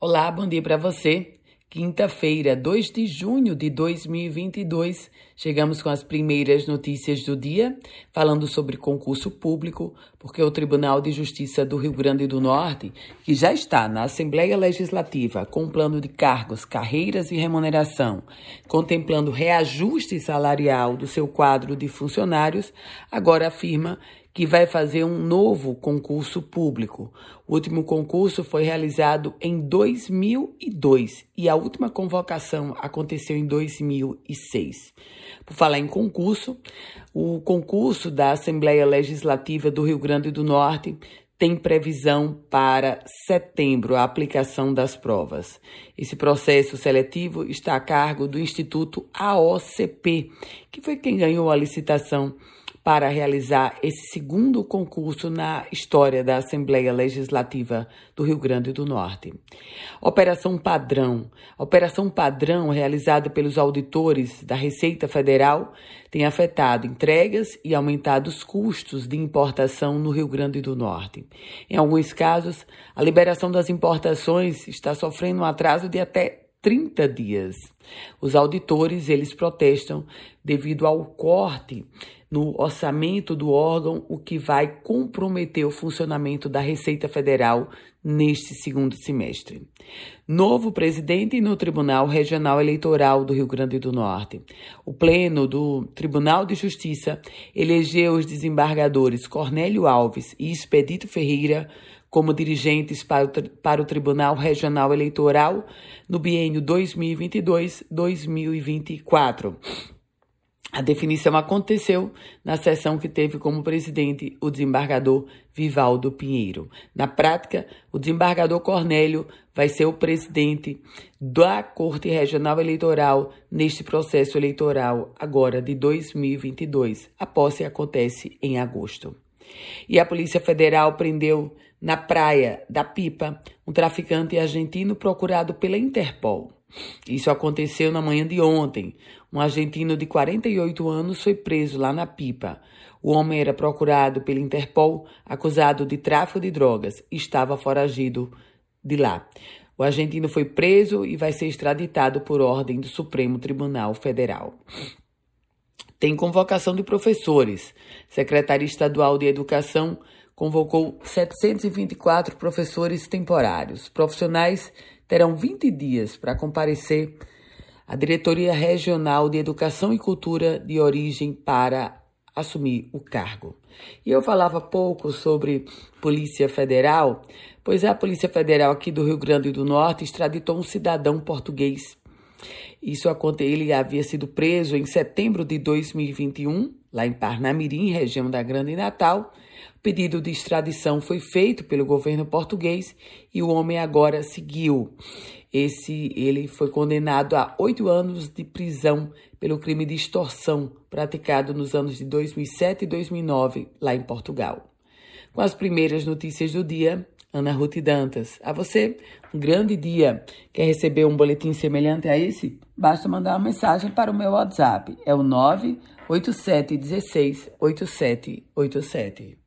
Olá, bom dia para você. Quinta-feira, 2 de junho de 2022, chegamos com as primeiras notícias do dia, falando sobre concurso público, porque o Tribunal de Justiça do Rio Grande do Norte, que já está na Assembleia Legislativa com um plano de cargos, carreiras e remuneração, contemplando reajuste salarial do seu quadro de funcionários, agora afirma que vai fazer um novo concurso público. O último concurso foi realizado em 2002 e a última convocação aconteceu em 2006. Por falar em concurso, o concurso da Assembleia Legislativa do Rio Grande do Norte tem previsão para setembro a aplicação das provas. Esse processo seletivo está a cargo do Instituto AOCP, que foi quem ganhou a licitação para realizar esse segundo concurso na história da Assembleia Legislativa do Rio Grande do Norte. Operação Padrão. A Operação Padrão, realizada pelos auditores da Receita Federal, tem afetado entregas e aumentado os custos de importação no Rio Grande do Norte. Em alguns casos, a liberação das importações está sofrendo um atraso de até 30 dias. Os auditores, eles protestam devido ao corte no orçamento do órgão, o que vai comprometer o funcionamento da Receita Federal neste segundo semestre. Novo presidente no Tribunal Regional Eleitoral do Rio Grande do Norte. O Pleno do Tribunal de Justiça elegeu os desembargadores Cornélio Alves e Expedito Ferreira como dirigentes para o, para o Tribunal Regional Eleitoral no biênio 2022-2024. A definição aconteceu na sessão que teve como presidente o desembargador Vivaldo Pinheiro. Na prática, o desembargador Cornélio vai ser o presidente da Corte Regional Eleitoral neste processo eleitoral agora de 2022. A posse acontece em agosto. E a Polícia Federal prendeu na praia da Pipa um traficante argentino procurado pela Interpol. Isso aconteceu na manhã de ontem. Um argentino de 48 anos foi preso lá na Pipa. O homem era procurado pela Interpol, acusado de tráfico de drogas, estava foragido de lá. O argentino foi preso e vai ser extraditado por ordem do Supremo Tribunal Federal. Tem convocação de professores. Secretaria Estadual de Educação convocou 724 professores temporários. Profissionais terão 20 dias para comparecer à Diretoria Regional de Educação e Cultura de origem para assumir o cargo. E eu falava pouco sobre Polícia Federal, pois a Polícia Federal aqui do Rio Grande do Norte extraditou um cidadão português. Isso ele havia sido preso em setembro de 2021, lá em Parnamirim, região da Grande Natal, o pedido de extradição foi feito pelo governo português e o homem agora seguiu. Esse, ele foi condenado a oito anos de prisão pelo crime de extorsão praticado nos anos de 2007 e 2009 lá em Portugal. Com as primeiras notícias do dia, Ana Ruth Dantas. A você, um grande dia. Quer receber um boletim semelhante a esse? Basta mandar uma mensagem para o meu WhatsApp. É o 98716 8787.